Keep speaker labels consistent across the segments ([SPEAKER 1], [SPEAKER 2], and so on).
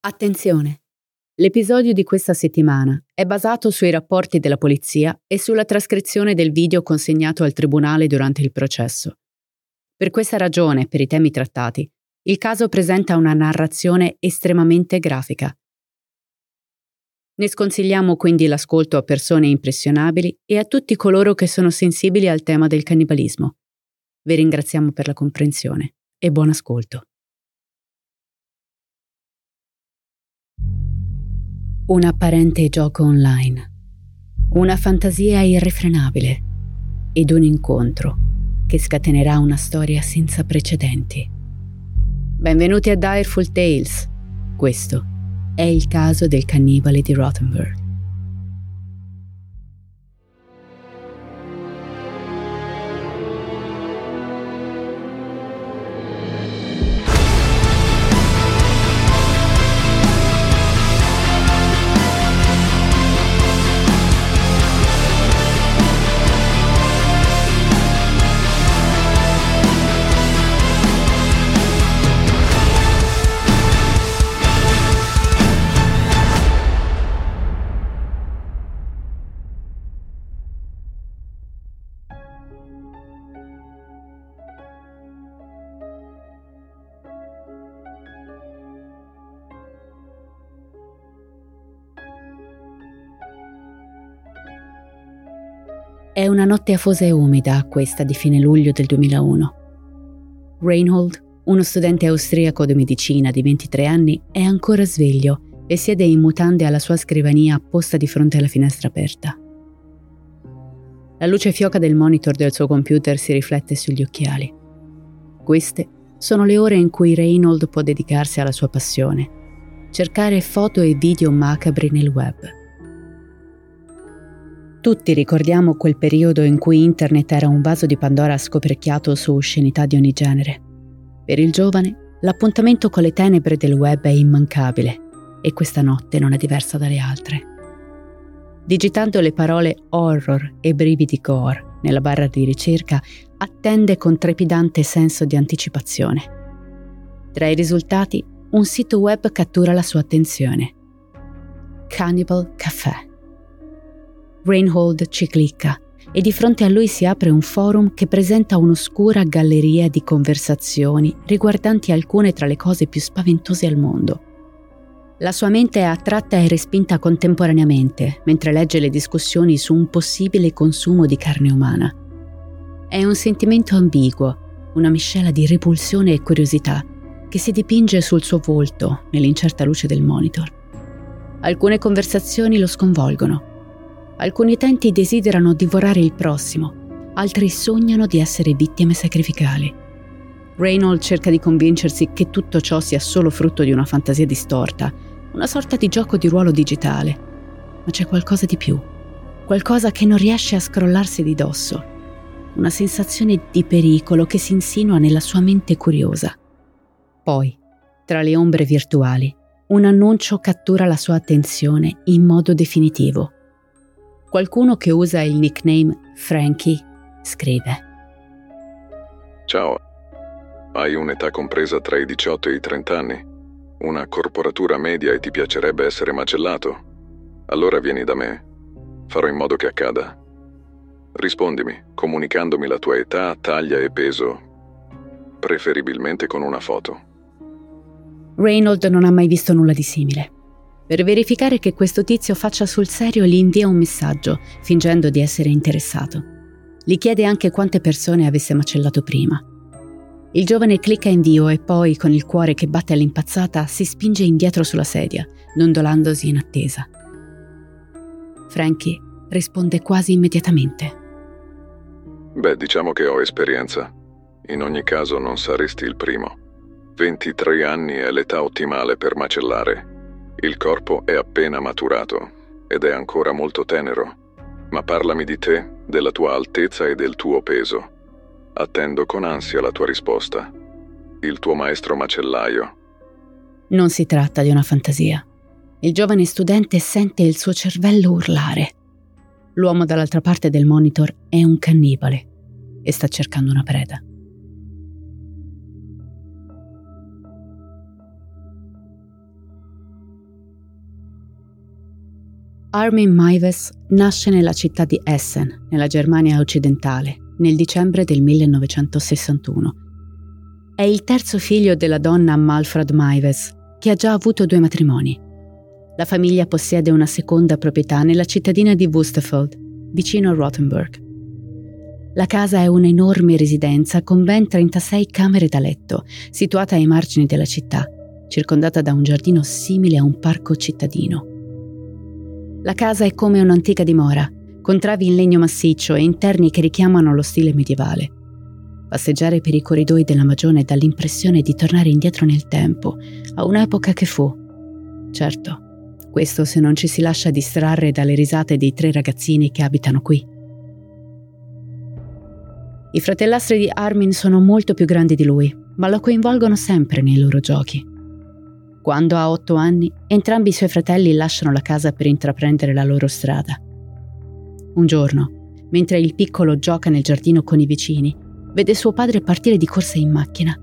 [SPEAKER 1] Attenzione! L'episodio di questa settimana è basato sui rapporti della polizia e sulla trascrizione del video consegnato al tribunale durante il processo. Per questa ragione per i temi trattati, il caso presenta una narrazione estremamente grafica. Ne sconsigliamo quindi l'ascolto a persone impressionabili e a tutti coloro che sono sensibili al tema del cannibalismo. Vi ringraziamo per la comprensione e buon ascolto. Un apparente gioco online, una fantasia irrefrenabile ed un incontro che scatenerà una storia senza precedenti. Benvenuti a Direful Tales. Questo è il caso del cannibale di Rothenburg. È una notte afosa e umida questa di fine luglio del 2001. Reinhold, uno studente austriaco di medicina di 23 anni, è ancora sveglio e siede in mutande alla sua scrivania posta di fronte alla finestra aperta. La luce fioca del monitor del suo computer si riflette sugli occhiali. Queste sono le ore in cui Reinhold può dedicarsi alla sua passione, cercare foto e video macabri nel web. Tutti ricordiamo quel periodo in cui internet era un vaso di Pandora scoperchiato su oscenità di ogni genere. Per il giovane, l'appuntamento con le tenebre del web è immancabile e questa notte non è diversa dalle altre. Digitando le parole horror e brividi gore nella barra di ricerca, attende con trepidante senso di anticipazione. Tra i risultati, un sito web cattura la sua attenzione. Cannibal Café. Reinhold ci clicca e di fronte a lui si apre un forum che presenta un'oscura galleria di conversazioni riguardanti alcune tra le cose più spaventose al mondo. La sua mente è attratta e respinta contemporaneamente mentre legge le discussioni su un possibile consumo di carne umana. È un sentimento ambiguo, una miscela di repulsione e curiosità che si dipinge sul suo volto nell'incerta luce del monitor. Alcune conversazioni lo sconvolgono Alcuni utenti desiderano divorare il prossimo, altri sognano di essere vittime sacrificali. Reynold cerca di convincersi che tutto ciò sia solo frutto di una fantasia distorta, una sorta di gioco di ruolo digitale. Ma c'è qualcosa di più, qualcosa che non riesce a scrollarsi di dosso, una sensazione di pericolo che si insinua nella sua mente curiosa. Poi, tra le ombre virtuali, un annuncio cattura la sua attenzione in modo definitivo. Qualcuno che usa il nickname Frankie scrive.
[SPEAKER 2] Ciao, hai un'età compresa tra i 18 e i 30 anni? Una corporatura media e ti piacerebbe essere macellato? Allora vieni da me. Farò in modo che accada. Rispondimi, comunicandomi la tua età, taglia e peso, preferibilmente con una foto.
[SPEAKER 1] Reynold non ha mai visto nulla di simile. Per verificare che questo tizio faccia sul serio gli invia un messaggio, fingendo di essere interessato. Gli chiede anche quante persone avesse macellato prima. Il giovane clicca invio e poi, con il cuore che batte all'impazzata, si spinge indietro sulla sedia, dondolandosi in attesa. Frankie risponde quasi immediatamente.
[SPEAKER 2] Beh, diciamo che ho esperienza. In ogni caso non saresti il primo. 23 anni è l'età ottimale per macellare. Il corpo è appena maturato ed è ancora molto tenero. Ma parlami di te, della tua altezza e del tuo peso. Attendo con ansia la tua risposta. Il tuo maestro macellaio.
[SPEAKER 1] Non si tratta di una fantasia. Il giovane studente sente il suo cervello urlare. L'uomo dall'altra parte del monitor è un cannibale e sta cercando una preda. Armin Maives nasce nella città di Essen, nella Germania occidentale, nel dicembre del 1961. È il terzo figlio della donna Malfred Maives, che ha già avuto due matrimoni. La famiglia possiede una seconda proprietà nella cittadina di Wustefeld, vicino a Rothenburg. La casa è un'enorme residenza con ben 36 camere da letto, situata ai margini della città, circondata da un giardino simile a un parco cittadino. La casa è come un'antica dimora, con travi in legno massiccio e interni che richiamano lo stile medievale. Passeggiare per i corridoi della Magione dà l'impressione di tornare indietro nel tempo, a un'epoca che fu. Certo, questo se non ci si lascia distrarre dalle risate dei tre ragazzini che abitano qui. I fratellastri di Armin sono molto più grandi di lui, ma lo coinvolgono sempre nei loro giochi. Quando ha otto anni, entrambi i suoi fratelli lasciano la casa per intraprendere la loro strada. Un giorno, mentre il piccolo gioca nel giardino con i vicini, vede suo padre partire di corsa in macchina.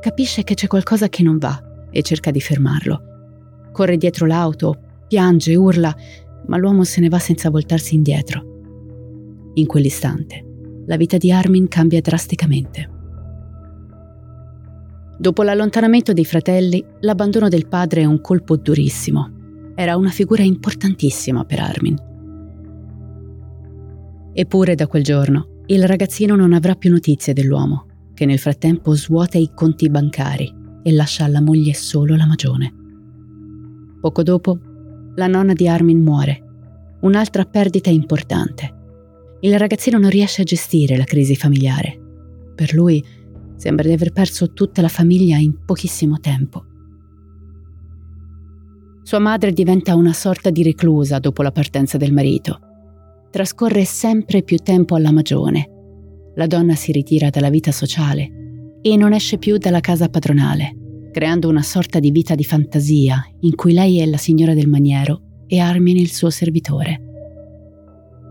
[SPEAKER 1] Capisce che c'è qualcosa che non va e cerca di fermarlo. Corre dietro l'auto, piange, urla, ma l'uomo se ne va senza voltarsi indietro. In quell'istante, la vita di Armin cambia drasticamente. Dopo l'allontanamento dei fratelli, l'abbandono del padre è un colpo durissimo. Era una figura importantissima per Armin. Eppure da quel giorno il ragazzino non avrà più notizie dell'uomo, che nel frattempo svuota i conti bancari e lascia alla moglie solo la magione. Poco dopo, la nonna di Armin muore, un'altra perdita importante. Il ragazzino non riesce a gestire la crisi familiare. Per lui Sembra di aver perso tutta la famiglia in pochissimo tempo. Sua madre diventa una sorta di reclusa dopo la partenza del marito. Trascorre sempre più tempo alla magione. La donna si ritira dalla vita sociale e non esce più dalla casa padronale, creando una sorta di vita di fantasia in cui lei è la signora del maniero e Armin il suo servitore.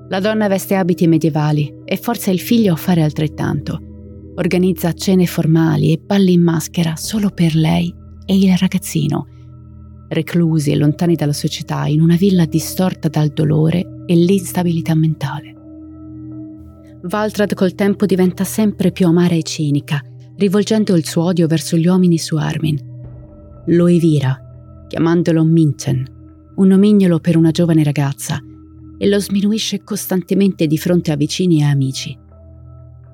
[SPEAKER 1] La donna veste abiti medievali e forza il figlio a fare altrettanto Organizza cene formali e balli in maschera solo per lei e il ragazzino, reclusi e lontani dalla società in una villa distorta dal dolore e l'instabilità mentale. Valtrad col tempo diventa sempre più amara e cinica, rivolgendo il suo odio verso gli uomini su Armin. Lo evira, chiamandolo Minten, un nomignolo per una giovane ragazza, e lo sminuisce costantemente di fronte a vicini e amici.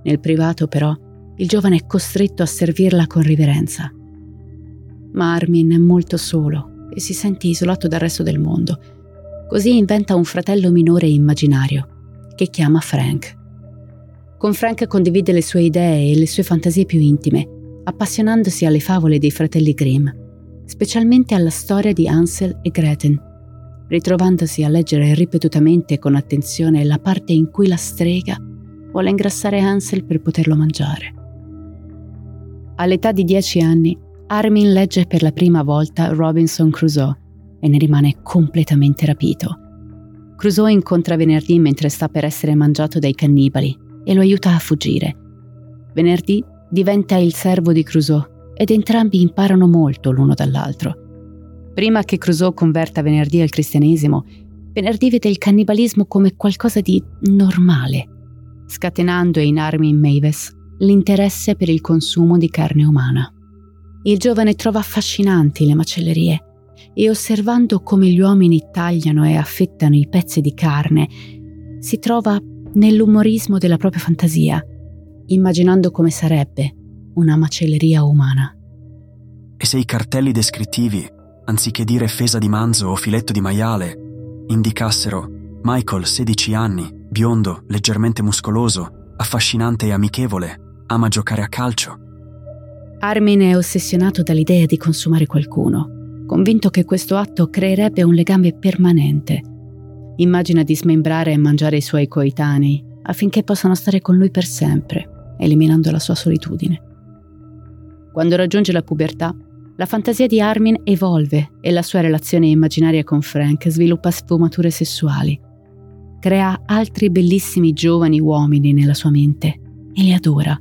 [SPEAKER 1] Nel privato, però, il giovane è costretto a servirla con riverenza. Ma Armin è molto solo e si sente isolato dal resto del mondo. Così inventa un fratello minore immaginario, che chiama Frank. Con Frank condivide le sue idee e le sue fantasie più intime, appassionandosi alle favole dei fratelli Grimm, specialmente alla storia di Ansel e Gretel, ritrovandosi a leggere ripetutamente con attenzione la parte in cui la strega vuole ingrassare Ansel per poterlo mangiare. All'età di 10 anni, Armin legge per la prima volta Robinson Crusoe e ne rimane completamente rapito. Crusoe incontra Venerdì mentre sta per essere mangiato dai cannibali e lo aiuta a fuggire. Venerdì diventa il servo di Crusoe ed entrambi imparano molto l'uno dall'altro. Prima che Crusoe converta Venerdì al cristianesimo, Venerdì vede il cannibalismo come qualcosa di normale, scatenando in Armin Mavis l'interesse per il consumo di carne umana. Il giovane trova affascinanti le macellerie e osservando come gli uomini tagliano e affettano i pezzi di carne, si trova nell'umorismo della propria fantasia, immaginando come sarebbe una macelleria umana.
[SPEAKER 3] E se i cartelli descrittivi, anziché dire fesa di manzo o filetto di maiale, indicassero Michael, 16 anni, biondo, leggermente muscoloso, affascinante e amichevole, ama giocare a calcio.
[SPEAKER 1] Armin è ossessionato dall'idea di consumare qualcuno, convinto che questo atto creerebbe un legame permanente. Immagina di smembrare e mangiare i suoi coetanei affinché possano stare con lui per sempre, eliminando la sua solitudine. Quando raggiunge la pubertà, la fantasia di Armin evolve e la sua relazione immaginaria con Frank sviluppa sfumature sessuali. Crea altri bellissimi giovani uomini nella sua mente e li adora.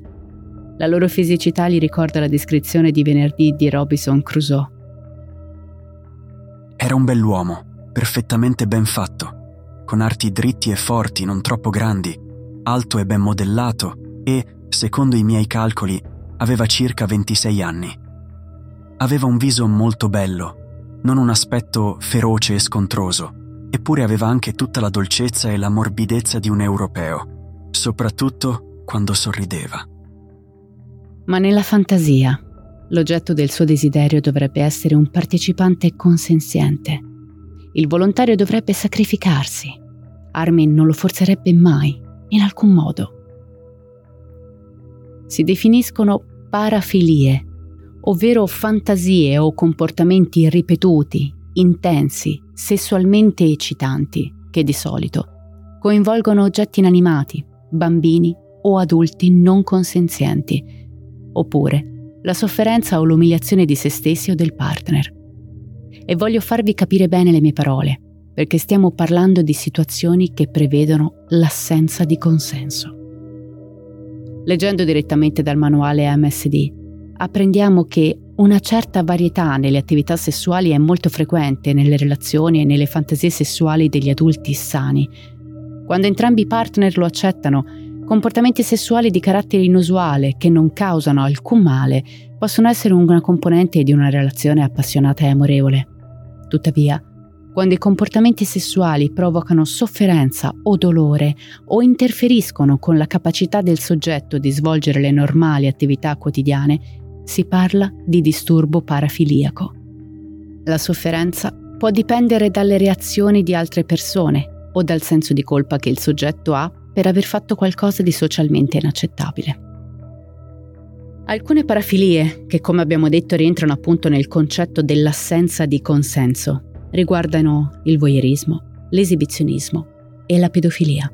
[SPEAKER 1] La loro fisicità gli ricorda la descrizione di venerdì di Robinson Crusoe.
[SPEAKER 3] Era un bell'uomo, perfettamente ben fatto, con arti dritti e forti, non troppo grandi, alto e ben modellato e, secondo i miei calcoli, aveva circa 26 anni. Aveva un viso molto bello, non un aspetto feroce e scontroso, eppure aveva anche tutta la dolcezza e la morbidezza di un europeo, soprattutto quando sorrideva.
[SPEAKER 1] Ma nella fantasia, l'oggetto del suo desiderio dovrebbe essere un partecipante consenziente. Il volontario dovrebbe sacrificarsi. Armin non lo forzerebbe mai, in alcun modo. Si definiscono parafilie, ovvero fantasie o comportamenti ripetuti, intensi, sessualmente eccitanti, che di solito coinvolgono oggetti inanimati, bambini o adulti non consenzienti, oppure la sofferenza o l'umiliazione di se stessi o del partner. E voglio farvi capire bene le mie parole, perché stiamo parlando di situazioni che prevedono l'assenza di consenso. Leggendo direttamente dal manuale MSD, apprendiamo che una certa varietà nelle attività sessuali è molto frequente nelle relazioni e nelle fantasie sessuali degli adulti sani. Quando entrambi i partner lo accettano, comportamenti sessuali di carattere inusuale che non causano alcun male possono essere una componente di una relazione appassionata e amorevole. Tuttavia, quando i comportamenti sessuali provocano sofferenza o dolore o interferiscono con la capacità del soggetto di svolgere le normali attività quotidiane, si parla di disturbo parafiliaco. La sofferenza può dipendere dalle reazioni di altre persone o dal senso di colpa che il soggetto ha per aver fatto qualcosa di socialmente inaccettabile. Alcune parafilie, che come abbiamo detto rientrano appunto nel concetto dell'assenza di consenso, riguardano il voyeurismo, l'esibizionismo e la pedofilia.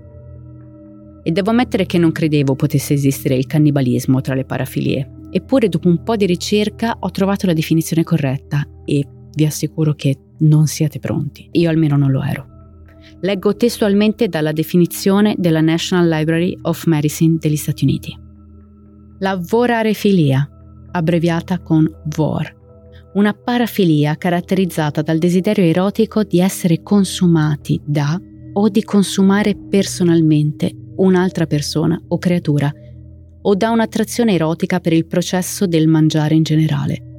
[SPEAKER 1] E devo ammettere che non credevo potesse esistere il cannibalismo tra le parafilie, eppure dopo un po' di ricerca ho trovato la definizione corretta e vi assicuro che non siete pronti. Io almeno non lo ero. Leggo testualmente dalla definizione della National Library of Medicine degli Stati Uniti. La vorarefilia, abbreviata con VOR, una parafilia caratterizzata dal desiderio erotico di essere consumati da o di consumare personalmente un'altra persona o creatura, o da un'attrazione erotica per il processo del mangiare in generale.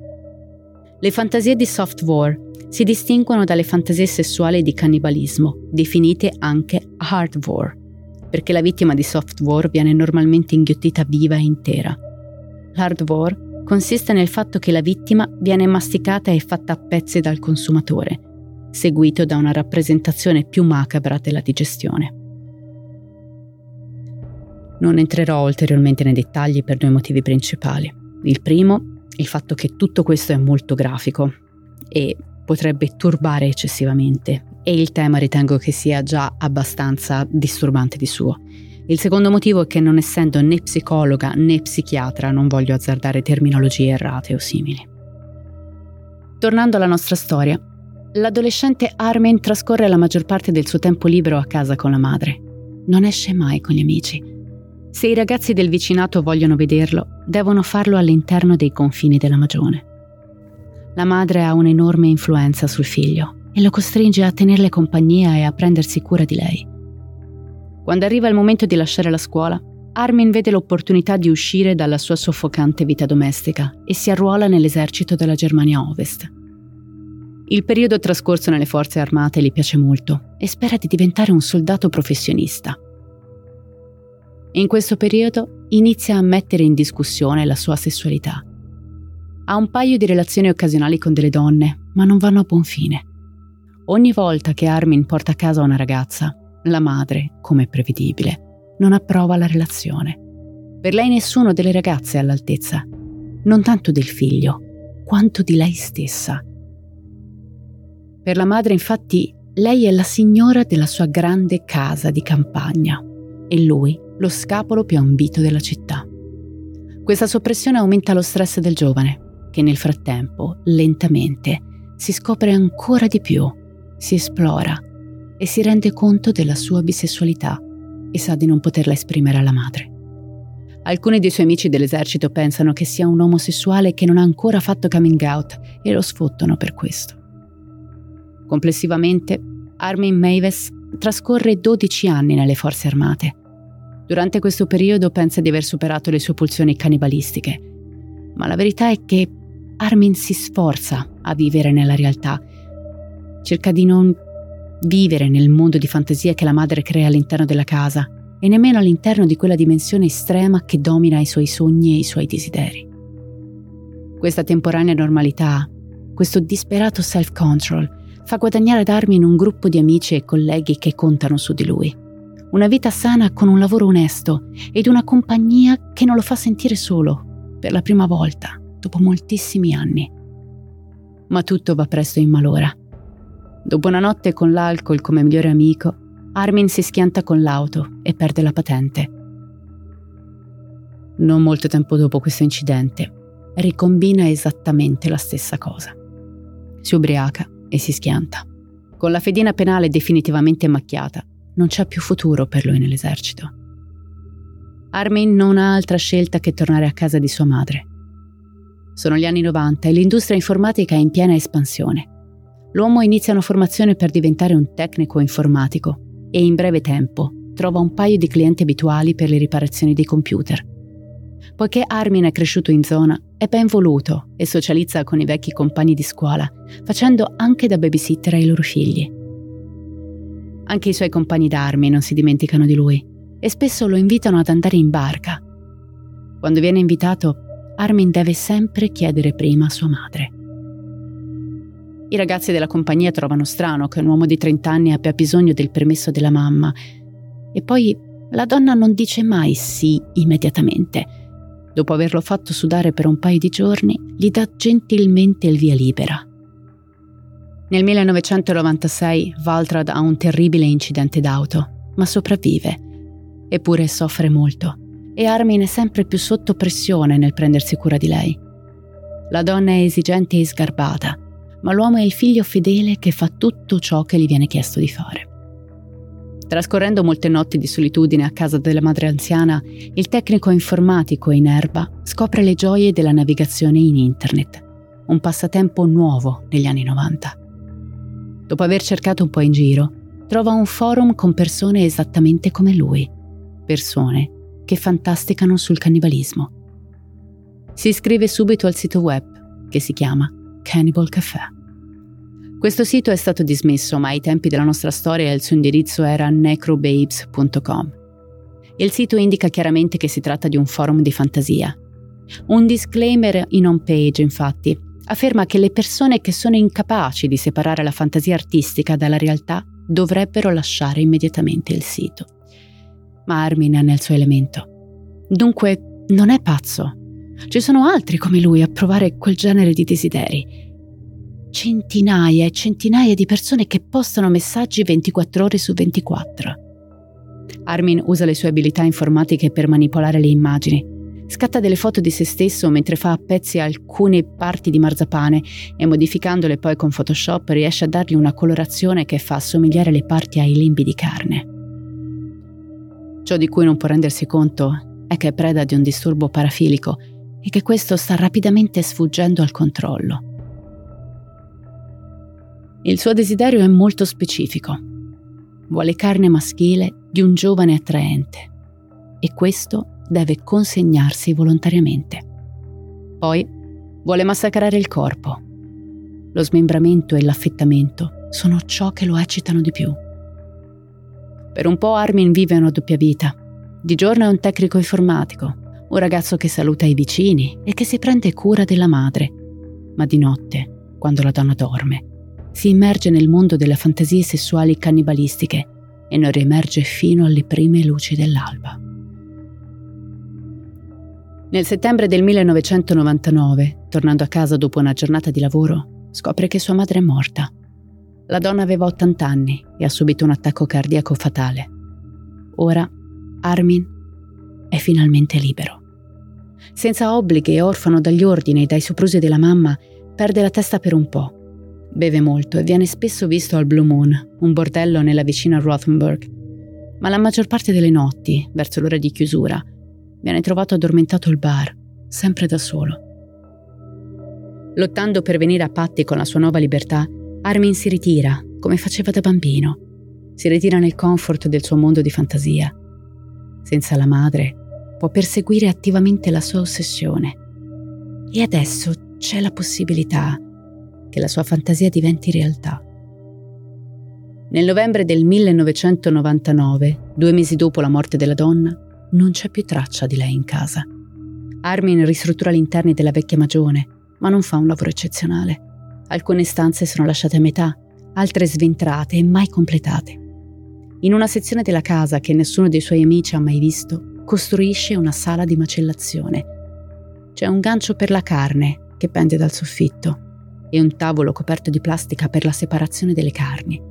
[SPEAKER 1] Le fantasie di soft war si distinguono dalle fantasie sessuali di cannibalismo, definite anche hard war, perché la vittima di soft war viene normalmente inghiottita viva e intera. L'hard war consiste nel fatto che la vittima viene masticata e fatta a pezzi dal consumatore, seguito da una rappresentazione più macabra della digestione. Non entrerò ulteriormente nei dettagli per due motivi principali. Il primo, il fatto che tutto questo è molto grafico e potrebbe turbare eccessivamente e il tema ritengo che sia già abbastanza disturbante di suo. Il secondo motivo è che non essendo né psicologa né psichiatra non voglio azzardare terminologie errate o simili. Tornando alla nostra storia, l'adolescente Armin trascorre la maggior parte del suo tempo libero a casa con la madre. Non esce mai con gli amici. Se i ragazzi del vicinato vogliono vederlo, devono farlo all'interno dei confini della magione. La madre ha un'enorme influenza sul figlio e lo costringe a tenerle compagnia e a prendersi cura di lei. Quando arriva il momento di lasciare la scuola, Armin vede l'opportunità di uscire dalla sua soffocante vita domestica e si arruola nell'esercito della Germania Ovest. Il periodo trascorso nelle forze armate gli piace molto e spera di diventare un soldato professionista. In questo periodo inizia a mettere in discussione la sua sessualità. Ha un paio di relazioni occasionali con delle donne, ma non vanno a buon fine. Ogni volta che Armin porta a casa una ragazza, la madre, come prevedibile, non approva la relazione. Per lei nessuno delle ragazze è all'altezza, non tanto del figlio, quanto di lei stessa. Per la madre, infatti, lei è la signora della sua grande casa di campagna e lui lo scapolo più ambito della città. Questa soppressione aumenta lo stress del giovane, che nel frattempo, lentamente, si scopre ancora di più, si esplora e si rende conto della sua bisessualità e sa di non poterla esprimere alla madre. Alcuni dei suoi amici dell'esercito pensano che sia un omosessuale che non ha ancora fatto coming out e lo sfottono per questo. Complessivamente, Armin Maves trascorre 12 anni nelle forze armate. Durante questo periodo pensa di aver superato le sue pulsioni cannibalistiche, ma la verità è che Armin si sforza a vivere nella realtà, cerca di non vivere nel mondo di fantasia che la madre crea all'interno della casa e nemmeno all'interno di quella dimensione estrema che domina i suoi sogni e i suoi desideri. Questa temporanea normalità, questo disperato self-control, fa guadagnare ad Armin un gruppo di amici e colleghi che contano su di lui. Una vita sana con un lavoro onesto ed una compagnia che non lo fa sentire solo, per la prima volta, dopo moltissimi anni. Ma tutto va presto in malora. Dopo una notte con l'alcol come migliore amico, Armin si schianta con l'auto e perde la patente. Non molto tempo dopo questo incidente, ricombina esattamente la stessa cosa. Si ubriaca e si schianta. Con la fedina penale definitivamente macchiata, non c'è più futuro per lui nell'esercito. Armin non ha altra scelta che tornare a casa di sua madre. Sono gli anni 90 e l'industria informatica è in piena espansione. L'uomo inizia una formazione per diventare un tecnico informatico e in breve tempo trova un paio di clienti abituali per le riparazioni dei computer. Poiché Armin è cresciuto in zona, è ben voluto e socializza con i vecchi compagni di scuola, facendo anche da babysitter ai loro figli. Anche i suoi compagni d'armi non si dimenticano di lui e spesso lo invitano ad andare in barca. Quando viene invitato, Armin deve sempre chiedere prima a sua madre. I ragazzi della compagnia trovano strano che un uomo di 30 anni abbia bisogno del permesso della mamma e poi la donna non dice mai sì immediatamente dopo averlo fatto sudare per un paio di giorni, gli dà gentilmente il via libera. Nel 1996 Valtrad ha un terribile incidente d'auto, ma sopravvive. Eppure soffre molto e Armin è sempre più sotto pressione nel prendersi cura di lei. La donna è esigente e sgarbata, ma l'uomo è il figlio fedele che fa tutto ciò che gli viene chiesto di fare. Trascorrendo molte notti di solitudine a casa della madre anziana, il tecnico informatico in erba scopre le gioie della navigazione in Internet, un passatempo nuovo negli anni 90. Dopo aver cercato un po' in giro, trova un forum con persone esattamente come lui, persone che fantasticano sul cannibalismo. Si iscrive subito al sito web che si chiama Cannibal Café. Questo sito è stato dismesso, ma ai tempi della nostra storia il suo indirizzo era necrobabes.com. Il sito indica chiaramente che si tratta di un forum di fantasia. Un disclaimer in home page, infatti, afferma che le persone che sono incapaci di separare la fantasia artistica dalla realtà dovrebbero lasciare immediatamente il sito. Ma Armin è nel suo elemento. Dunque, non è pazzo. Ci sono altri come lui a provare quel genere di desideri centinaia e centinaia di persone che postano messaggi 24 ore su 24. Armin usa le sue abilità informatiche per manipolare le immagini. Scatta delle foto di se stesso mentre fa a pezzi alcune parti di marzapane e modificandole poi con Photoshop riesce a dargli una colorazione che fa assomigliare le parti ai limbi di carne. Ciò di cui non può rendersi conto è che è preda di un disturbo parafilico e che questo sta rapidamente sfuggendo al controllo. Il suo desiderio è molto specifico. Vuole carne maschile di un giovane attraente e questo deve consegnarsi volontariamente. Poi vuole massacrare il corpo. Lo smembramento e l'affettamento sono ciò che lo eccitano di più. Per un po' Armin vive una doppia vita. Di giorno è un tecnico informatico, un ragazzo che saluta i vicini e che si prende cura della madre. Ma di notte, quando la donna dorme, si immerge nel mondo delle fantasie sessuali cannibalistiche e non riemerge fino alle prime luci dell'alba. Nel settembre del 1999, tornando a casa dopo una giornata di lavoro, scopre che sua madre è morta. La donna aveva 80 anni e ha subito un attacco cardiaco fatale. Ora Armin è finalmente libero. Senza obblighi e orfano dagli ordini e dai soprusi della mamma, perde la testa per un po'. Beve molto e viene spesso visto al Blue Moon, un bordello nella vicina Rothenburg. Ma la maggior parte delle notti, verso l'ora di chiusura, viene trovato addormentato al bar, sempre da solo. Lottando per venire a patti con la sua nuova libertà, Armin si ritira, come faceva da bambino. Si ritira nel comfort del suo mondo di fantasia. Senza la madre, può perseguire attivamente la sua ossessione. E adesso c'è la possibilità che la sua fantasia diventi realtà. Nel novembre del 1999, due mesi dopo la morte della donna, non c'è più traccia di lei in casa. Armin ristruttura gli interni della vecchia magione, ma non fa un lavoro eccezionale. Alcune stanze sono lasciate a metà, altre sventrate e mai completate. In una sezione della casa che nessuno dei suoi amici ha mai visto, costruisce una sala di macellazione. C'è un gancio per la carne che pende dal soffitto e un tavolo coperto di plastica per la separazione delle carni.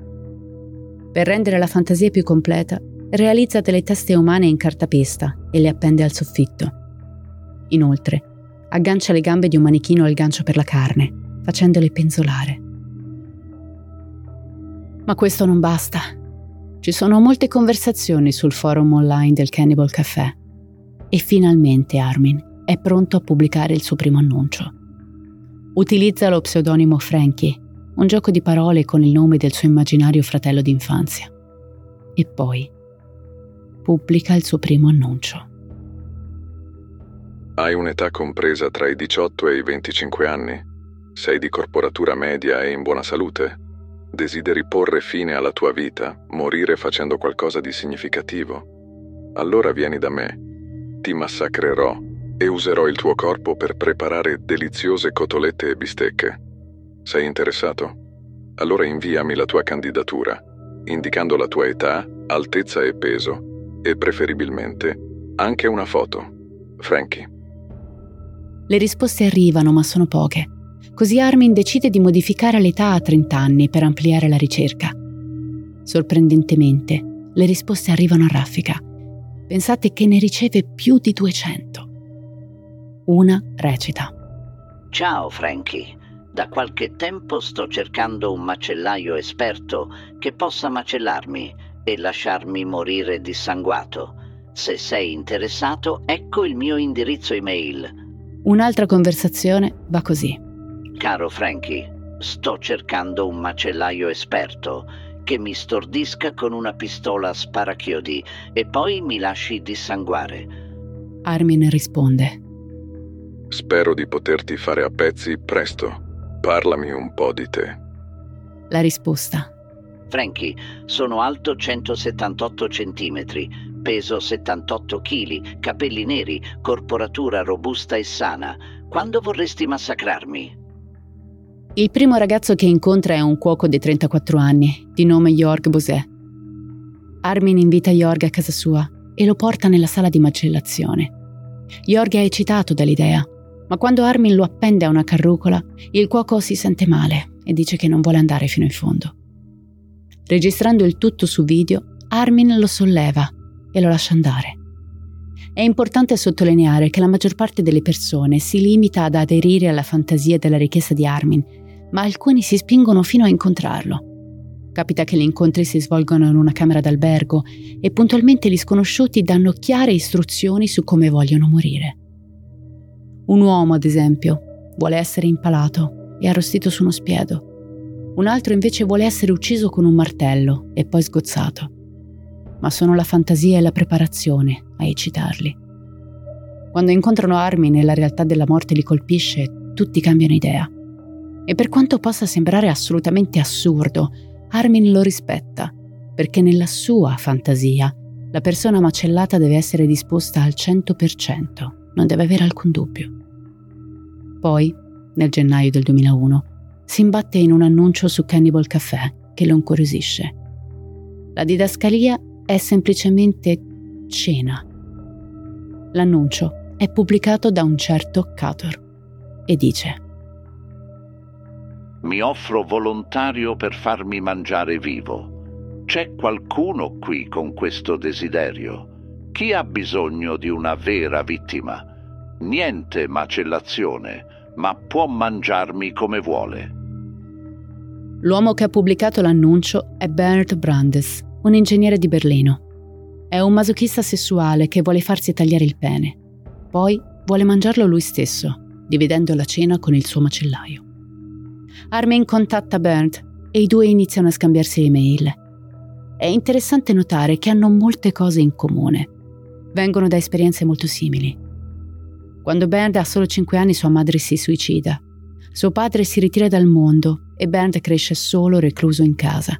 [SPEAKER 1] Per rendere la fantasia più completa, realizza delle teste umane in cartapesta e le appende al soffitto. Inoltre, aggancia le gambe di un manichino al gancio per la carne, facendole penzolare. Ma questo non basta. Ci sono molte conversazioni sul forum online del Cannibal Café e finalmente Armin è pronto a pubblicare il suo primo annuncio. Utilizza lo pseudonimo Frankie, un gioco di parole con il nome del suo immaginario fratello d'infanzia. E poi pubblica il suo primo annuncio.
[SPEAKER 2] Hai un'età compresa tra i 18 e i 25 anni? Sei di corporatura media e in buona salute? Desideri porre fine alla tua vita, morire facendo qualcosa di significativo? Allora vieni da me. Ti massacrerò e userò il tuo corpo per preparare deliziose cotolette e bistecche. Sei interessato? Allora inviami la tua candidatura, indicando la tua età, altezza e peso e preferibilmente anche una foto. Frankie.
[SPEAKER 1] Le risposte arrivano, ma sono poche. Così Armin decide di modificare l'età a 30 anni per ampliare la ricerca. Sorprendentemente, le risposte arrivano a raffica. Pensate che ne riceve più di 200. Una recita.
[SPEAKER 4] Ciao Frankie. Da qualche tempo sto cercando un macellaio esperto che possa macellarmi e lasciarmi morire dissanguato. Se sei interessato, ecco il mio indirizzo email.
[SPEAKER 1] Un'altra conversazione va così.
[SPEAKER 4] Caro Frankie, sto cercando un macellaio esperto che mi stordisca con una pistola a sparachiodi e poi mi lasci dissanguare.
[SPEAKER 1] Armin risponde.
[SPEAKER 2] Spero di poterti fare a pezzi presto. Parlami un po' di te.
[SPEAKER 1] La risposta
[SPEAKER 4] Frankie, sono alto 178 cm, peso 78 kg, capelli neri, corporatura robusta e sana. Quando vorresti massacrarmi?
[SPEAKER 1] Il primo ragazzo che incontra è un cuoco di 34 anni, di nome Jorg Bosé. Armin invita Jorg a casa sua e lo porta nella sala di macellazione. Jorg è eccitato dall'idea, ma quando Armin lo appende a una carrucola, il cuoco si sente male e dice che non vuole andare fino in fondo. Registrando il tutto su video, Armin lo solleva e lo lascia andare. È importante sottolineare che la maggior parte delle persone si limita ad aderire alla fantasia della richiesta di Armin, ma alcuni si spingono fino a incontrarlo. Capita che gli incontri si svolgano in una camera d'albergo e puntualmente gli sconosciuti danno chiare istruzioni su come vogliono morire. Un uomo, ad esempio, vuole essere impalato e arrostito su uno spiedo un altro invece vuole essere ucciso con un martello e poi sgozzato. Ma sono la fantasia e la preparazione a eccitarli. Quando incontrano Armin e la realtà della morte li colpisce, tutti cambiano idea. E per quanto possa sembrare assolutamente assurdo, Armin lo rispetta, perché nella sua fantasia La persona macellata deve essere disposta al 100%, non deve avere alcun dubbio. Poi, nel gennaio del 2001, si imbatte in un annuncio su Cannibal Café che lo incuriosisce. La didascalia è semplicemente cena. L'annuncio è pubblicato da un certo Cator e dice
[SPEAKER 5] Mi offro volontario per farmi mangiare vivo. C'è qualcuno qui con questo desiderio? Chi ha bisogno di una vera vittima? Niente macellazione, ma può mangiarmi come vuole.
[SPEAKER 1] L'uomo che ha pubblicato l'annuncio è Bernard Brandes, un ingegnere di Berlino. È un masochista sessuale che vuole farsi tagliare il pene. Poi vuole mangiarlo lui stesso, dividendo la cena con il suo macellaio. Armin contatta Bernd e i due iniziano a scambiarsi email. È interessante notare che hanno molte cose in comune. Vengono da esperienze molto simili. Quando Bernd ha solo 5 anni sua madre si suicida. Suo padre si ritira dal mondo e Bernd cresce solo recluso in casa.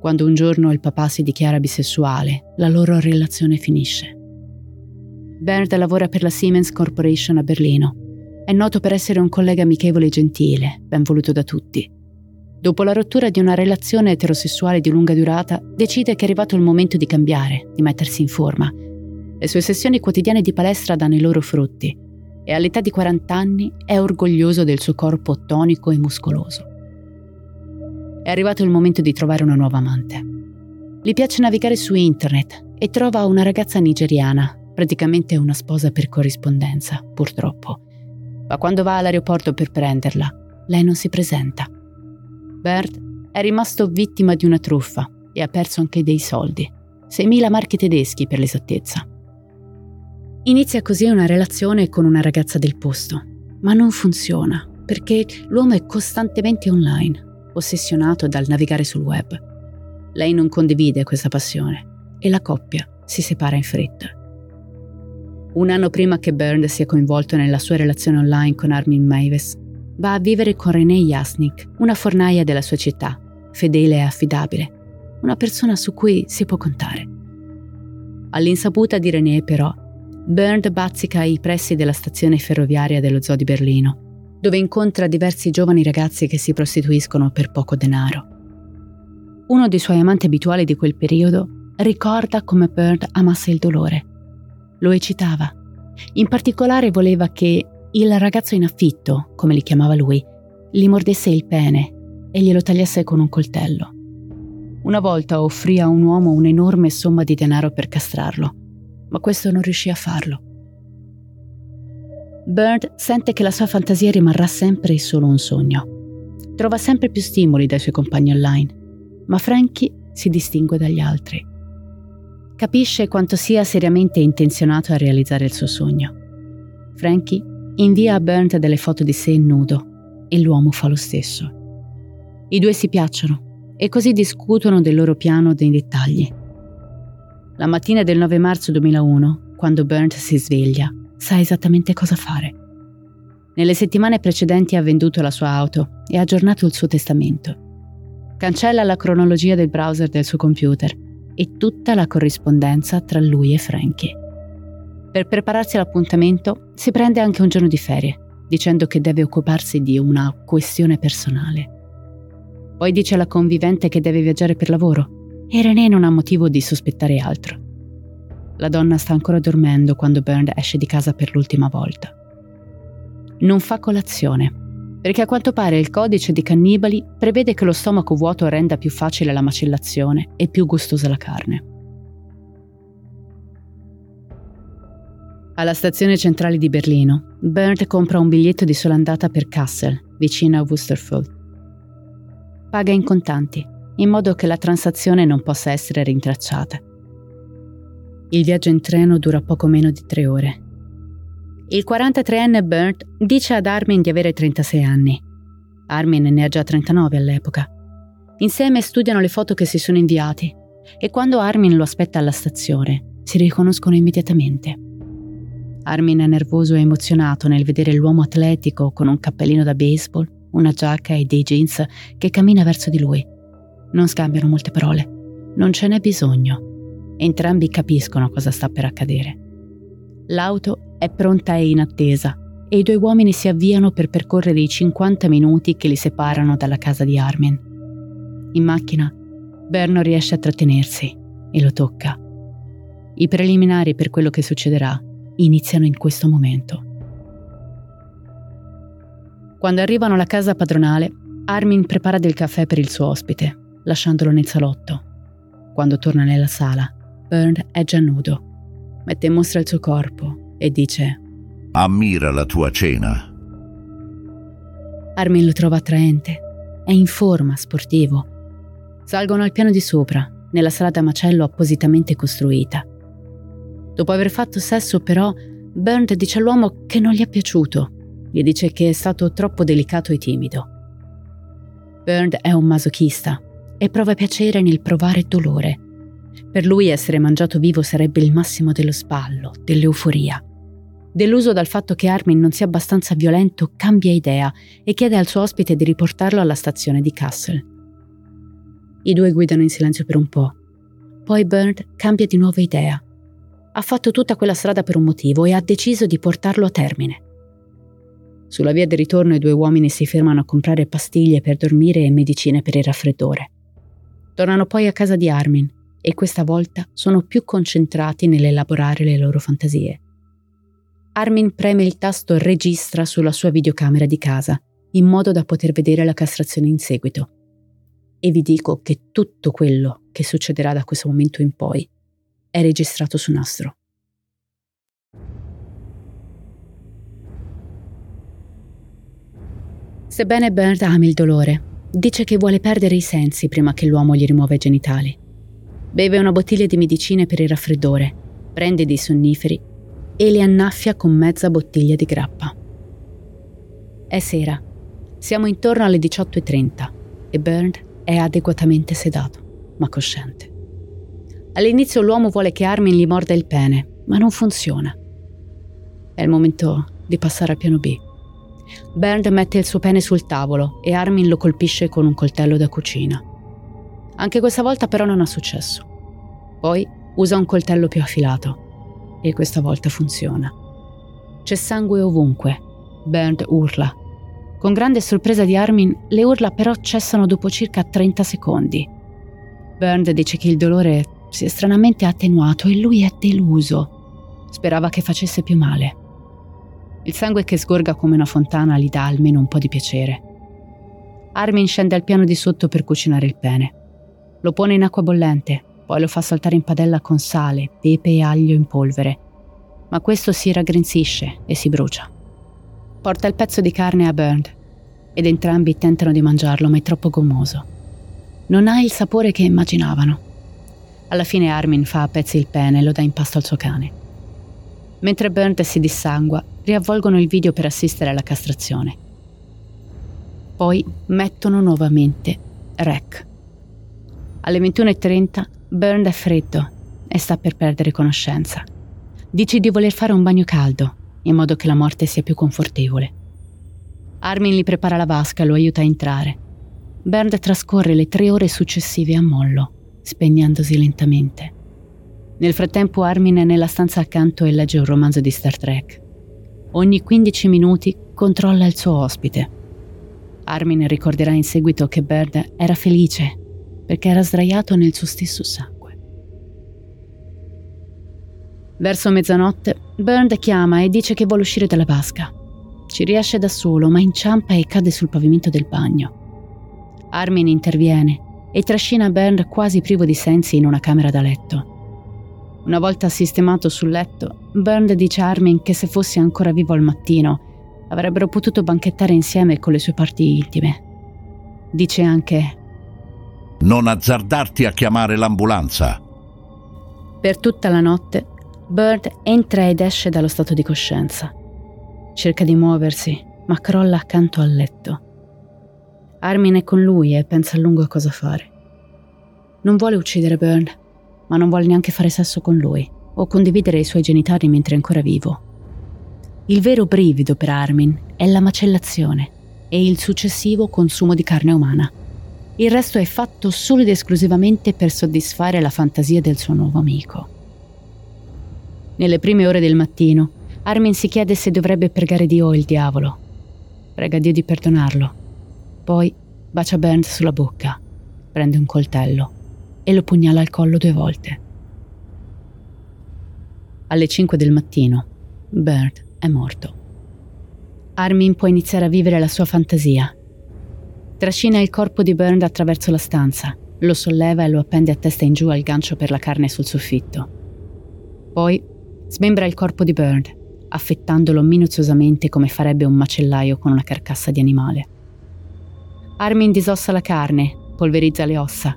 [SPEAKER 1] Quando un giorno il papà si dichiara bisessuale, la loro relazione finisce. Bernd lavora per la Siemens Corporation a Berlino. È noto per essere un collega amichevole e gentile, ben voluto da tutti. Dopo la rottura di una relazione eterosessuale di lunga durata, decide che è arrivato il momento di cambiare, di mettersi in forma le sue sessioni quotidiane di palestra danno i loro frutti e all'età di 40 anni è orgoglioso del suo corpo tonico e muscoloso. È arrivato il momento di trovare una nuova amante. Gli piace navigare su internet e trova una ragazza nigeriana, praticamente una sposa per corrispondenza, purtroppo. Ma quando va all'aeroporto per prenderla, lei non si presenta. Bert è rimasto vittima di una truffa e ha perso anche dei soldi, 6.000 marchi tedeschi per l'esattezza. Inizia così una relazione con una ragazza del posto, ma non funziona perché l'uomo è costantemente online, ossessionato dal navigare sul web. Lei non condivide questa passione e la coppia si separa in fretta. Un anno prima che Bernd sia coinvolto nella sua relazione online con Armin Meiwes, va a vivere con René Jasnik, una fornaia della sua città, fedele e affidabile, una persona su cui si può contare. All'insaputa di René, però, Bernd bazzica ai pressi della stazione ferroviaria dello zoo di Berlino, dove incontra diversi giovani ragazzi che si prostituiscono per poco denaro. Uno dei suoi amanti abituali di quel periodo ricorda come Bernd amasse il dolore. Lo eccitava. In particolare voleva che il ragazzo in affitto, come li chiamava lui, gli mordesse il pene e glielo tagliasse con un coltello. Una volta offrì a un uomo un'enorme somma di denaro per castrarlo ma questo non riuscì a farlo. Bird sente che la sua fantasia rimarrà sempre solo un sogno. Trova sempre più stimoli dai suoi compagni online, ma Frankie si distingue dagli altri. Capisce quanto sia seriamente intenzionato a realizzare il suo sogno. Frankie invia a Bernd delle foto di sé nudo e l'uomo fa lo stesso. I due si piacciono e così discutono del loro piano nei dettagli. La mattina del 9 marzo 2001, quando Burnt si sveglia, sa esattamente cosa fare. Nelle settimane precedenti ha venduto la sua auto e ha aggiornato il suo testamento. Cancella la cronologia del browser del suo computer e tutta la corrispondenza tra lui e Frankie. Per prepararsi all'appuntamento si prende anche un giorno di ferie, dicendo che deve occuparsi di una questione personale. Poi dice alla convivente che deve viaggiare per lavoro e René non ha motivo di sospettare altro. La donna sta ancora dormendo quando Bernd esce di casa per l'ultima volta. Non fa colazione, perché a quanto pare il codice dei cannibali prevede che lo stomaco vuoto renda più facile la macellazione e più gustosa la carne. Alla stazione centrale di Berlino, Bernd compra un biglietto di sola andata per Kassel, vicino a Wusterfeld. Paga in contanti in modo che la transazione non possa essere rintracciata. Il viaggio in treno dura poco meno di tre ore. Il 43enne Bert dice ad Armin di avere 36 anni. Armin ne ha già 39 all'epoca. Insieme studiano le foto che si sono inviati e quando Armin lo aspetta alla stazione si riconoscono immediatamente. Armin è nervoso e emozionato nel vedere l'uomo atletico con un cappellino da baseball, una giacca e dei jeans che cammina verso di lui. Non scambiano molte parole. Non ce n'è bisogno. Entrambi capiscono cosa sta per accadere. L'auto è pronta e in attesa e i due uomini si avviano per percorrere i 50 minuti che li separano dalla casa di Armin. In macchina, Berno riesce a trattenersi e lo tocca. I preliminari per quello che succederà iniziano in questo momento. Quando arrivano alla casa padronale, Armin prepara del caffè per il suo ospite, lasciandolo nel salotto. Quando torna nella sala, Bernd è già nudo. Mette in mostra il suo corpo e dice:
[SPEAKER 5] Ammira la tua cena.
[SPEAKER 1] Armin lo trova attraente. È in forma, sportivo. Salgono al piano di sopra, nella sala da macello appositamente costruita. Dopo aver fatto sesso, però, Bernd dice all'uomo che non gli è piaciuto gli dice che è stato troppo delicato e timido. Bernd è un masochista e prova piacere nel provare dolore. Per lui essere mangiato vivo sarebbe il massimo dello spallo, dell'euforia. Deluso dal fatto che Armin non sia abbastanza violento, cambia idea e chiede al suo ospite di riportarlo alla stazione di Kassel. I due guidano in silenzio per un po'. Poi Bernd cambia di nuovo idea. Ha fatto tutta quella strada per un motivo e ha deciso di portarlo a termine. Sulla via del ritorno i due uomini si fermano a comprare pastiglie per dormire e medicine per il raffreddore. Tornano poi a casa di Armin e questa volta sono più concentrati nell'elaborare le loro fantasie. Armin preme il tasto registra sulla sua videocamera di casa in modo da poter vedere la castrazione in seguito. E vi dico che tutto quello che succederà da questo momento in poi è registrato su nastro. Sebbene Bernard ami il dolore, dice che vuole perdere i sensi prima che l'uomo gli rimuova i genitali. Beve una bottiglia di medicine per il raffreddore, prende dei sonniferi e li annaffia con mezza bottiglia di grappa. È sera. Siamo intorno alle 18.30 e Bernard è adeguatamente sedato, ma cosciente. All'inizio l'uomo vuole che Armin gli morda il pene, ma non funziona. È il momento di passare al piano B. Bernd mette il suo pene sul tavolo e Armin lo colpisce con un coltello da cucina. Anche questa volta però non ha successo. Poi usa un coltello più affilato e questa volta funziona. C'è sangue ovunque. Bernd urla. Con grande sorpresa di Armin, le urla però cessano dopo circa 30 secondi. Bernd dice che il dolore si è stranamente attenuato e lui è deluso. Sperava che facesse più male. Il sangue che sgorga come una fontana gli dà almeno un po' di piacere. Armin scende al piano di sotto per cucinare il pene. Lo pone in acqua bollente, poi lo fa saltare in padella con sale, pepe e aglio in polvere. Ma questo si raggrinzisce e si brucia. Porta il pezzo di carne a Bernd ed entrambi tentano di mangiarlo, ma è troppo gommoso. Non ha il sapore che immaginavano. Alla fine Armin fa a pezzi il pene e lo dà in pasto al suo cane. Mentre Bernd si dissangua, riavvolgono il video per assistere alla castrazione. Poi mettono nuovamente rec. Alle 21.30 Bernd è freddo e sta per perdere conoscenza. Dice di voler fare un bagno caldo, in modo che la morte sia più confortevole. Armin gli prepara la vasca e lo aiuta a entrare. Bernd trascorre le tre ore successive a mollo, spegnendosi lentamente. Nel frattempo Armin è nella stanza accanto e legge un romanzo di Star Trek. Ogni 15 minuti controlla il suo ospite. Armin ricorderà in seguito che Bird era felice perché era sdraiato nel suo stesso sangue. Verso mezzanotte, Bird chiama e dice che vuole uscire dalla vasca. Ci riesce da solo, ma inciampa e cade sul pavimento del bagno. Armin interviene e trascina Bernd quasi privo di sensi in una camera da letto. Una volta sistemato sul letto, Bernd dice a Armin che se fosse ancora vivo al mattino avrebbero potuto banchettare insieme con le sue parti intime. Dice anche
[SPEAKER 5] Non azzardarti a chiamare l'ambulanza.
[SPEAKER 1] Per tutta la notte, Bird entra ed esce dallo stato di coscienza. Cerca di muoversi, ma crolla accanto al letto. Armin è con lui e pensa a lungo a cosa fare. Non vuole uccidere Bird, ma non vuole neanche fare sesso con lui o condividere i suoi genitali mentre è ancora vivo. Il vero brivido per Armin è la macellazione e il successivo consumo di carne umana. il resto è fatto solo ed esclusivamente per soddisfare la fantasia del suo nuovo amico. Nelle prime ore del mattino, Armin si chiede se dovrebbe pregare Dio o il diavolo. Prega Dio di perdonarlo. Poi bacia Bernd sulla bocca, prende un coltello e lo pugnala al collo due volte. Alle 5 del mattino, Bernd è morto. Armin può iniziare a vivere la sua fantasia Trascina il corpo di Burned attraverso la stanza, lo solleva e lo appende a testa in giù al gancio per la carne sul soffitto. Poi smembra il corpo di Burned, affettandolo minuziosamente come farebbe un macellaio con una carcassa di animale. Armin disossa la carne, polverizza le ossa.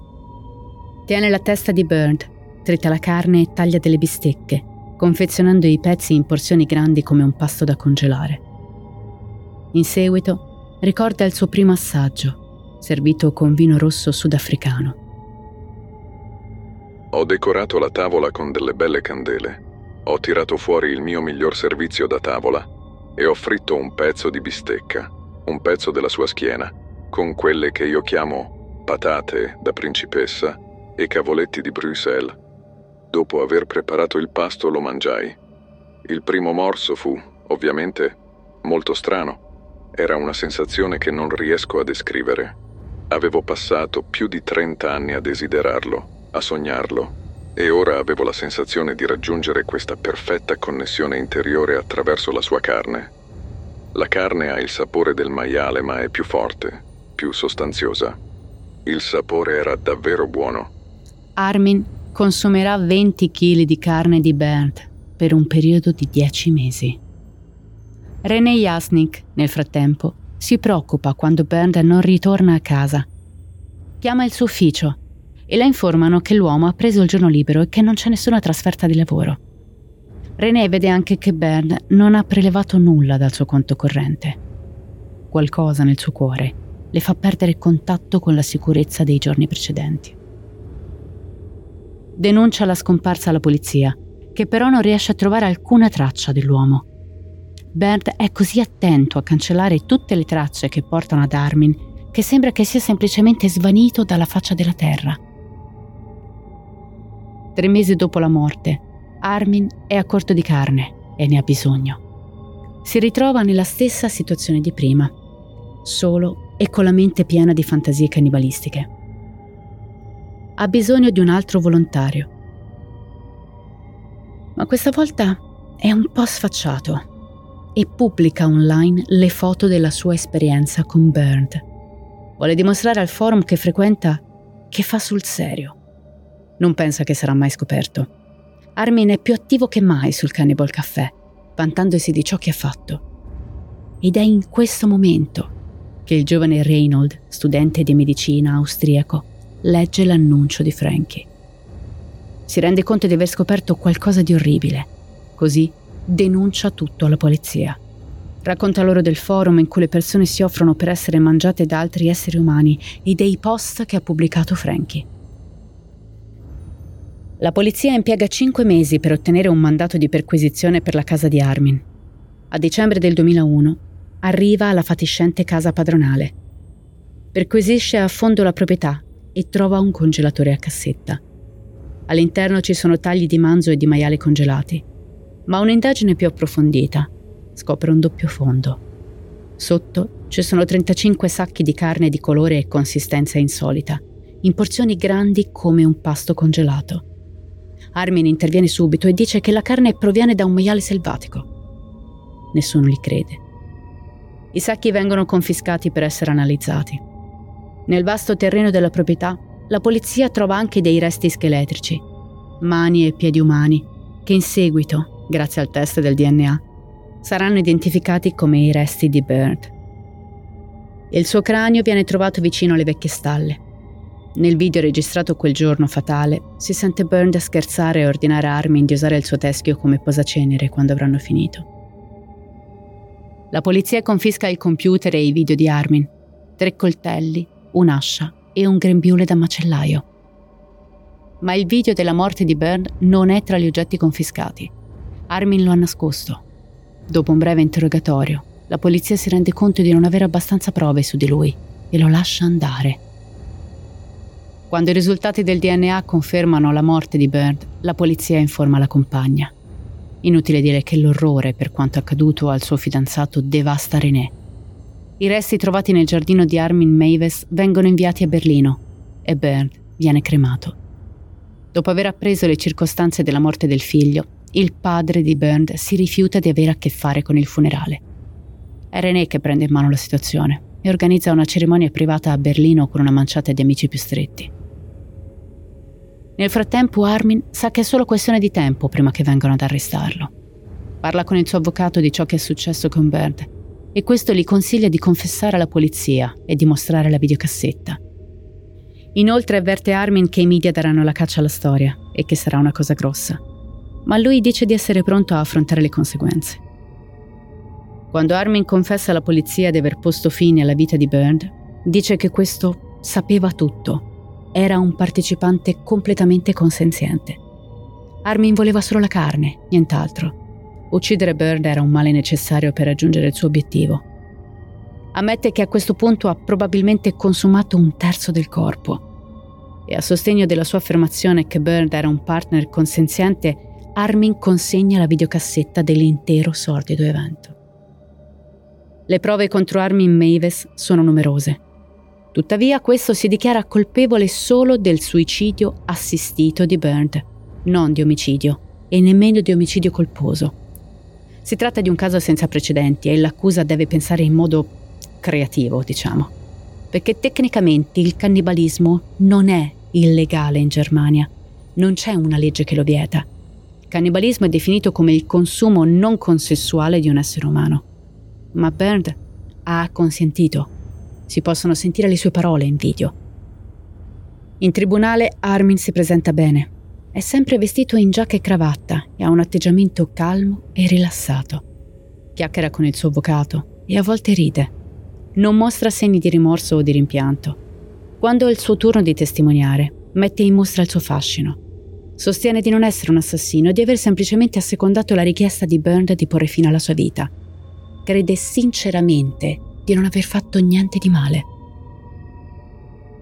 [SPEAKER 1] Tiene la testa di Burned, trita la carne e taglia delle bistecche, confezionando i pezzi in porzioni grandi come un pasto da congelare. In seguito ricorda il suo primo assaggio, servito con vino rosso sudafricano.
[SPEAKER 2] Ho decorato la tavola con delle belle candele. Ho tirato fuori il mio miglior servizio da tavola e ho fritto un pezzo di bistecca, un pezzo della sua schiena, con quelle che io chiamo patate da principessa e cavoletti di Bruxelles. Dopo aver preparato il pasto lo mangiai. Il primo morso fu, ovviamente, molto strano era una sensazione che non riesco a descrivere. Avevo passato più di 30 anni a desiderarlo, a sognarlo, e ora avevo la sensazione di raggiungere questa perfetta connessione interiore attraverso la sua carne. La carne ha il sapore del maiale ma è più forte, più sostanziosa. Il sapore era davvero buono.
[SPEAKER 1] Armin consumerà 20 kg di carne di Bernd per un periodo di 10 mesi. René Jasnik, nel frattempo, si preoccupa quando Bernd non ritorna a casa. Chiama il suo ufficio e la informano che l'uomo ha preso il giorno libero e che non c'è nessuna trasferta di lavoro. René vede anche che Bernd non ha prelevato nulla dal suo conto corrente. Qualcosa nel suo cuore le fa perdere contatto con la sicurezza dei giorni precedenti. Denuncia la scomparsa alla polizia, che però non riesce a trovare alcuna traccia dell'uomo. Bernd è così attento a cancellare tutte le tracce che portano ad Armin che sembra che sia semplicemente svanito dalla faccia della terra. Tre mesi dopo la morte, Armin è a corto di carne e ne ha bisogno. Si ritrova nella stessa situazione di prima, solo e con la mente piena di fantasie cannibalistiche. Ha bisogno di un altro volontario. Ma questa volta è un po' sfacciato e pubblica online le foto della sua esperienza con Bernd. Vuole dimostrare al forum che frequenta che fa sul serio. Non pensa che sarà mai scoperto. Armin è più attivo che mai sul Cannibal Café, vantandosi di ciò che ha fatto. Ed è in questo momento che il giovane Reynold, studente di medicina austriaco, legge l'annuncio di Frankie. Si rende conto di aver scoperto qualcosa di orribile, così denuncia tutto alla polizia. Racconta loro del forum in cui le persone si offrono per essere mangiate da altri esseri umani e dei post che ha pubblicato Frankie. La polizia impiega cinque mesi per ottenere un mandato di perquisizione per la casa di Armin. A dicembre del 2001 arriva alla fatiscente casa padronale. Perquisisce a fondo la proprietà e trova un congelatore a cassetta. All'interno ci sono tagli di manzo e di maiale congelati ma un'indagine più approfondita scopre un doppio fondo. Sotto ci sono 35 sacchi di carne di colore e consistenza insolita, in porzioni grandi come un pasto congelato. Armin interviene subito e dice che la carne proviene da un maiale selvatico. Nessuno gli crede. I sacchi vengono confiscati per essere analizzati. Nel vasto terreno della proprietà, la polizia trova anche dei resti scheletrici, mani e piedi umani, che in seguito grazie al test del DNA, saranno identificati come i resti di Bird. Il suo cranio viene trovato vicino alle vecchie stalle. Nel video registrato quel giorno fatale, si sente Byrne scherzare e ordinare a Armin di usare il suo teschio come posacenere quando avranno finito. La polizia confisca il computer e i video di Armin, tre coltelli, un'ascia e un grembiule da macellaio. Ma il video della morte di Byrne non è tra gli oggetti confiscati. Armin lo ha nascosto. Dopo un breve interrogatorio, la polizia si rende conto di non avere abbastanza prove su di lui e lo lascia andare. Quando i risultati del DNA confermano la morte di Bird, la polizia informa la compagna. Inutile dire che l'orrore per quanto accaduto al suo fidanzato devasta René. I resti trovati nel giardino di Armin Maves vengono inviati a Berlino e Bird viene cremato. Dopo aver appreso le circostanze della morte del figlio, il padre di Bernd si rifiuta di avere a che fare con il funerale. È René che prende in mano la situazione e organizza una cerimonia privata a Berlino con una manciata di amici più stretti. Nel frattempo Armin sa che è solo questione di tempo prima che vengano ad arrestarlo. Parla con il suo avvocato di ciò che è successo con Bernd e questo gli consiglia di confessare alla polizia e di mostrare la videocassetta. Inoltre avverte Armin che i media daranno la caccia alla storia e che sarà una cosa grossa. Ma lui dice di essere pronto a affrontare le conseguenze. Quando Armin confessa alla polizia di aver posto fine alla vita di Bernd, dice che questo sapeva tutto. Era un partecipante completamente consenziente. Armin voleva solo la carne, nient'altro. Uccidere Bird era un male necessario per raggiungere il suo obiettivo Ammette che a questo punto ha probabilmente consumato un terzo del corpo. E a sostegno della sua affermazione che Bird era un partner consenziente, Armin consegna la videocassetta dell'intero sordido evento. Le prove contro Armin Maves sono numerose. Tuttavia questo si dichiara colpevole solo del suicidio assistito di Bird, non di omicidio e nemmeno di omicidio colposo. Si tratta di un caso senza precedenti e l'accusa deve pensare in modo creativo, diciamo. Perché tecnicamente il cannibalismo non è illegale in Germania, non c'è una legge che lo vieta. Il cannibalismo è definito come il consumo non consensuale di un essere umano. Ma Bernd ha consentito. Si possono sentire le sue parole in video. In tribunale Armin si presenta bene. È sempre vestito in giacca e cravatta e ha un atteggiamento calmo e rilassato. Chiacchiera con il suo avvocato e a volte ride non mostra segni di rimorso o di rimpianto. Quando è il suo turno di testimoniare, mette in mostra il suo fascino. Sostiene di non essere un assassino e di aver semplicemente assecondato la richiesta di Byrne di porre fine alla sua vita. Crede sinceramente di non aver fatto niente di male.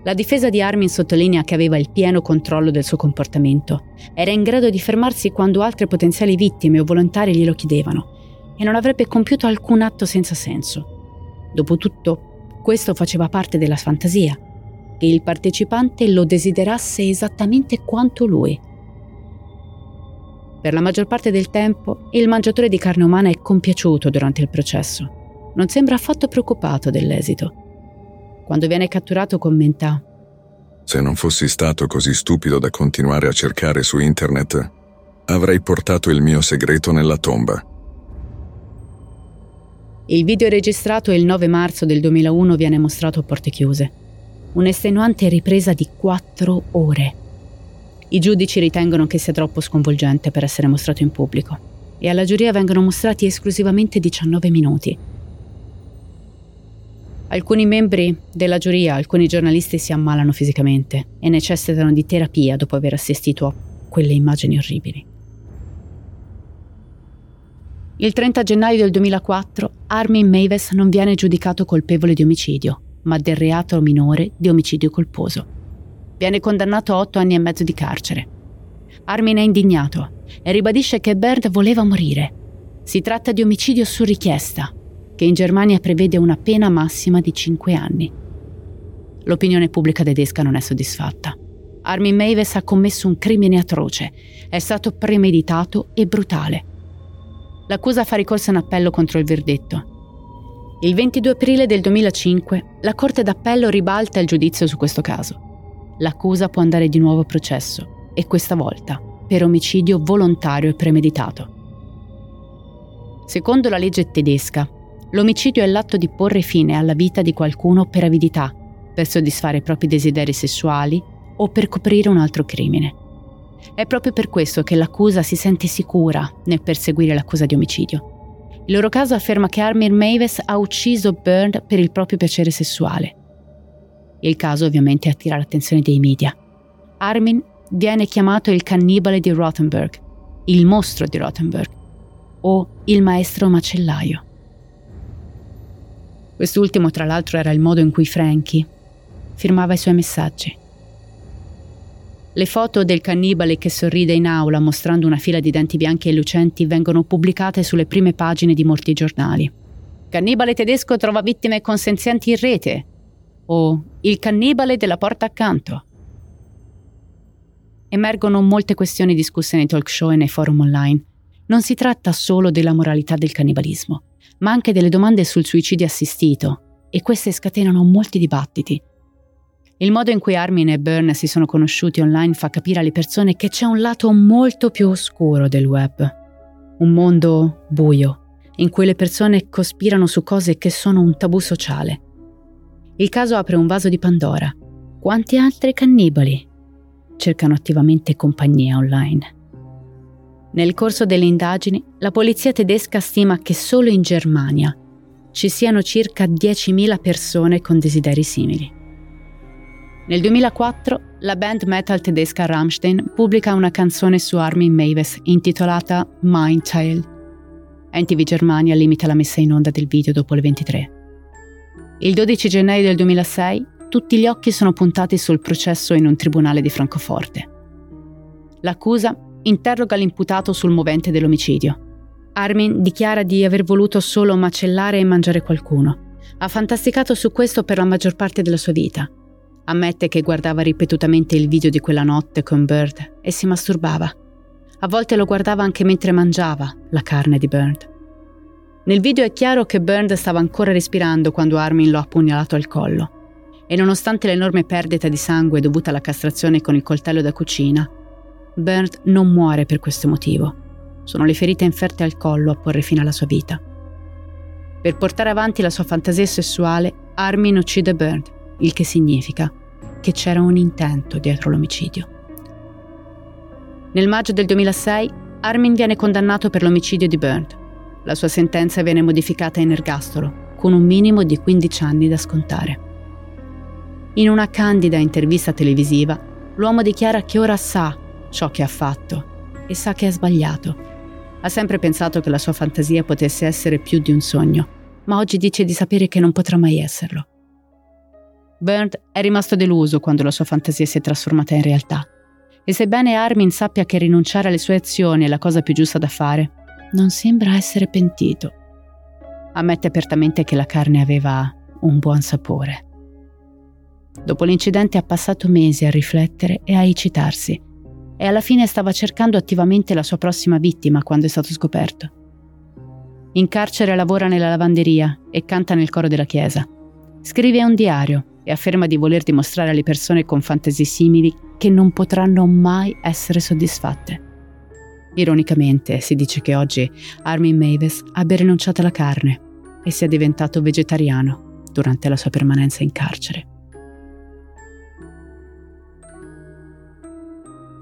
[SPEAKER 1] La difesa di Armin sottolinea che aveva il pieno controllo del suo comportamento. Era in grado di fermarsi quando altre potenziali vittime o volontari glielo chiedevano e non avrebbe compiuto alcun atto senza senso. Dopotutto, questo faceva parte della fantasia, che il partecipante lo desiderasse esattamente quanto lui. Per la maggior parte del tempo, il mangiatore di carne umana è compiaciuto durante il processo. Non sembra affatto preoccupato dell'esito. Quando viene catturato commenta
[SPEAKER 2] Se non fossi stato così stupido da continuare a cercare su internet, avrei portato il mio segreto nella tomba.
[SPEAKER 1] Il video registrato il 9 marzo del 2001 viene mostrato a porte chiuse. Un'estenuante ripresa di quattro ore. I giudici ritengono che sia troppo sconvolgente per essere mostrato in pubblico e alla giuria vengono mostrati esclusivamente 19 minuti. Alcuni membri della giuria, alcuni giornalisti si ammalano fisicamente e necessitano di terapia dopo aver assistito a quelle immagini orribili. Il 30 gennaio del 2004 Armin Maves non viene giudicato colpevole di omicidio, ma del reato minore di omicidio colposo. Viene condannato a otto anni e mezzo di carcere. Armin è indignato e ribadisce che Bernd voleva morire. Si tratta di omicidio su richiesta, che in Germania prevede una pena massima di cinque anni. L'opinione pubblica tedesca non è soddisfatta. Armin Maves ha commesso un crimine atroce, è stato premeditato e brutale l'accusa fa ricorso in appello contro il verdetto. Il 22 aprile del 2005 la Corte d'Appello ribalta il giudizio su questo caso. L'accusa può andare di nuovo a processo e questa volta per omicidio volontario e premeditato. Secondo la legge tedesca, l'omicidio è l'atto di porre fine alla vita di qualcuno per avidità, per soddisfare i propri desideri sessuali o per coprire un altro crimine. È proprio per questo che l'accusa si sente sicura nel perseguire l'accusa di omicidio. Il loro caso afferma che Armin Maves ha ucciso Byrne per il proprio piacere sessuale. Il caso ovviamente attira l'attenzione dei media. Armin viene chiamato il cannibale di Rothenburg, il mostro di Rothenburg o il maestro macellaio. Quest'ultimo, tra l'altro, era il modo in cui Frankie firmava i suoi messaggi. Le foto del cannibale che sorride in aula mostrando una fila di denti bianchi e lucenti vengono pubblicate sulle prime pagine di molti giornali. Cannibale tedesco trova vittime consenzienti in rete. O il cannibale della porta accanto. Emergono molte questioni discusse nei talk show e nei forum online. Non si tratta solo della moralità del cannibalismo, ma anche delle domande sul suicidio assistito, e queste scatenano molti dibattiti. Il modo in cui Armin e Byrne si sono conosciuti online fa capire alle persone che c'è un lato molto più oscuro del web. Un mondo buio, in cui le persone cospirano su cose che sono un tabù sociale. Il caso apre un vaso di Pandora. Quanti altri cannibali cercano attivamente compagnia online. Nel corso delle indagini, la polizia tedesca stima che solo in Germania ci siano circa 10.000 persone con desideri simili. Nel 2004 la band metal tedesca Rammstein pubblica una canzone su Armin Maves intitolata Mind Tale. NTV Germania limita la messa in onda del video dopo le 23. Il 12 gennaio del 2006 tutti gli occhi sono puntati sul processo in un tribunale di Francoforte. L'accusa interroga l'imputato sul movente dell'omicidio. Armin dichiara di aver voluto solo macellare e mangiare qualcuno. Ha fantasticato su questo per la maggior parte della sua vita. Ammette che guardava ripetutamente il video di quella notte con Bird e si masturbava. A volte lo guardava anche mentre mangiava la carne di Bird. Nel video è chiaro che Bird stava ancora respirando quando Armin lo ha pugnalato al collo. E nonostante l'enorme perdita di sangue dovuta alla castrazione con il coltello da cucina, Bernd non muore per questo motivo. Sono le ferite inferte al collo a porre fine alla sua vita. Per portare avanti la sua fantasia sessuale, Armin uccide Bernd, il che significa che c'era un intento dietro l'omicidio. Nel maggio del 2006, Armin viene condannato per l'omicidio di Bernd. La sua sentenza viene modificata in ergastolo, con un minimo di 15 anni da scontare. In una candida intervista televisiva, l'uomo dichiara che ora sa ciò che ha fatto e sa che ha sbagliato. Ha sempre pensato che la sua fantasia potesse essere più di un sogno, ma oggi dice di sapere che non potrà mai esserlo. Bernd è rimasto deluso quando la sua fantasia si è trasformata in realtà. E sebbene Armin sappia che rinunciare alle sue azioni è la cosa più giusta da fare, non sembra essere pentito. Ammette apertamente che la carne aveva un buon sapore. Dopo l'incidente ha passato mesi a riflettere e a ecitarsi e alla fine stava cercando attivamente la sua prossima vittima quando è stato scoperto. In carcere lavora nella lavanderia e canta nel coro della chiesa. Scrive un diario e afferma di voler dimostrare alle persone con fantasie simili che non potranno mai essere soddisfatte. Ironicamente si dice che oggi Armin Mavis abbia rinunciato alla carne e sia diventato vegetariano durante la sua permanenza in carcere.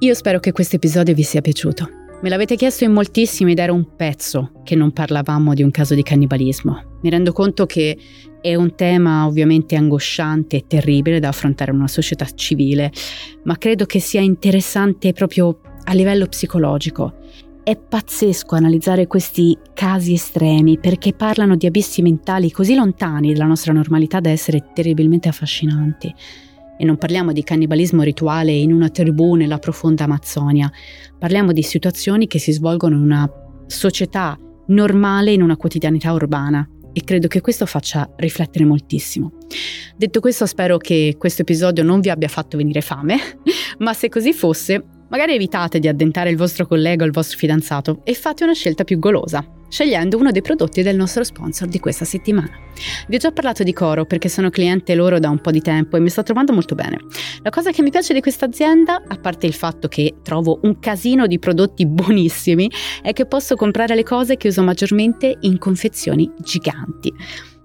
[SPEAKER 1] Io spero che questo episodio vi sia piaciuto. Me l'avete chiesto in moltissimi ed era un pezzo che non parlavamo di un caso di cannibalismo. Mi rendo conto che è un tema ovviamente angosciante e terribile da affrontare in una società civile, ma credo che sia interessante proprio a livello psicologico. È pazzesco analizzare questi casi estremi perché parlano di abissi mentali così lontani dalla nostra normalità da essere terribilmente affascinanti. E non parliamo di cannibalismo rituale in una tribù nella profonda Amazzonia, parliamo di situazioni che si svolgono in una società normale, in una quotidianità urbana. E credo che questo faccia riflettere moltissimo. Detto questo, spero che questo episodio non vi abbia fatto venire fame, ma se così fosse, magari evitate di addentare il vostro collega o il vostro fidanzato e fate una scelta più golosa scegliendo uno dei prodotti del nostro sponsor di questa settimana. Vi ho già parlato di Coro perché sono cliente loro da un po' di tempo e mi sto trovando molto bene. La cosa che mi piace di questa azienda, a parte il fatto che trovo un casino di prodotti buonissimi, è che posso comprare le cose che uso maggiormente in confezioni giganti.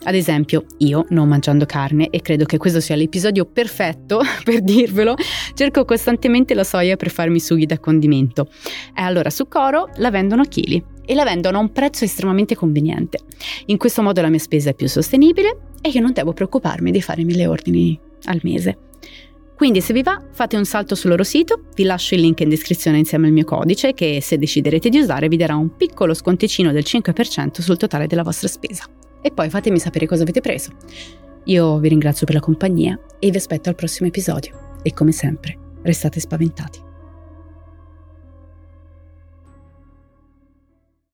[SPEAKER 1] Ad esempio, io, non mangiando carne, e credo che questo sia l'episodio perfetto per dirvelo, cerco costantemente la soia per farmi sughi da condimento. E allora su Coro la vendono a chili e la vendono a un prezzo estremamente conveniente. In questo modo la mia spesa è più sostenibile e io non devo preoccuparmi di fare mille ordini al mese. Quindi se vi va fate un salto sul loro sito, vi lascio il link in descrizione insieme al mio codice che se deciderete di usare vi darà un piccolo sconticino del 5% sul totale della vostra spesa. E poi fatemi sapere cosa avete preso. Io vi ringrazio per la compagnia e vi aspetto al prossimo episodio. E come sempre, restate spaventati.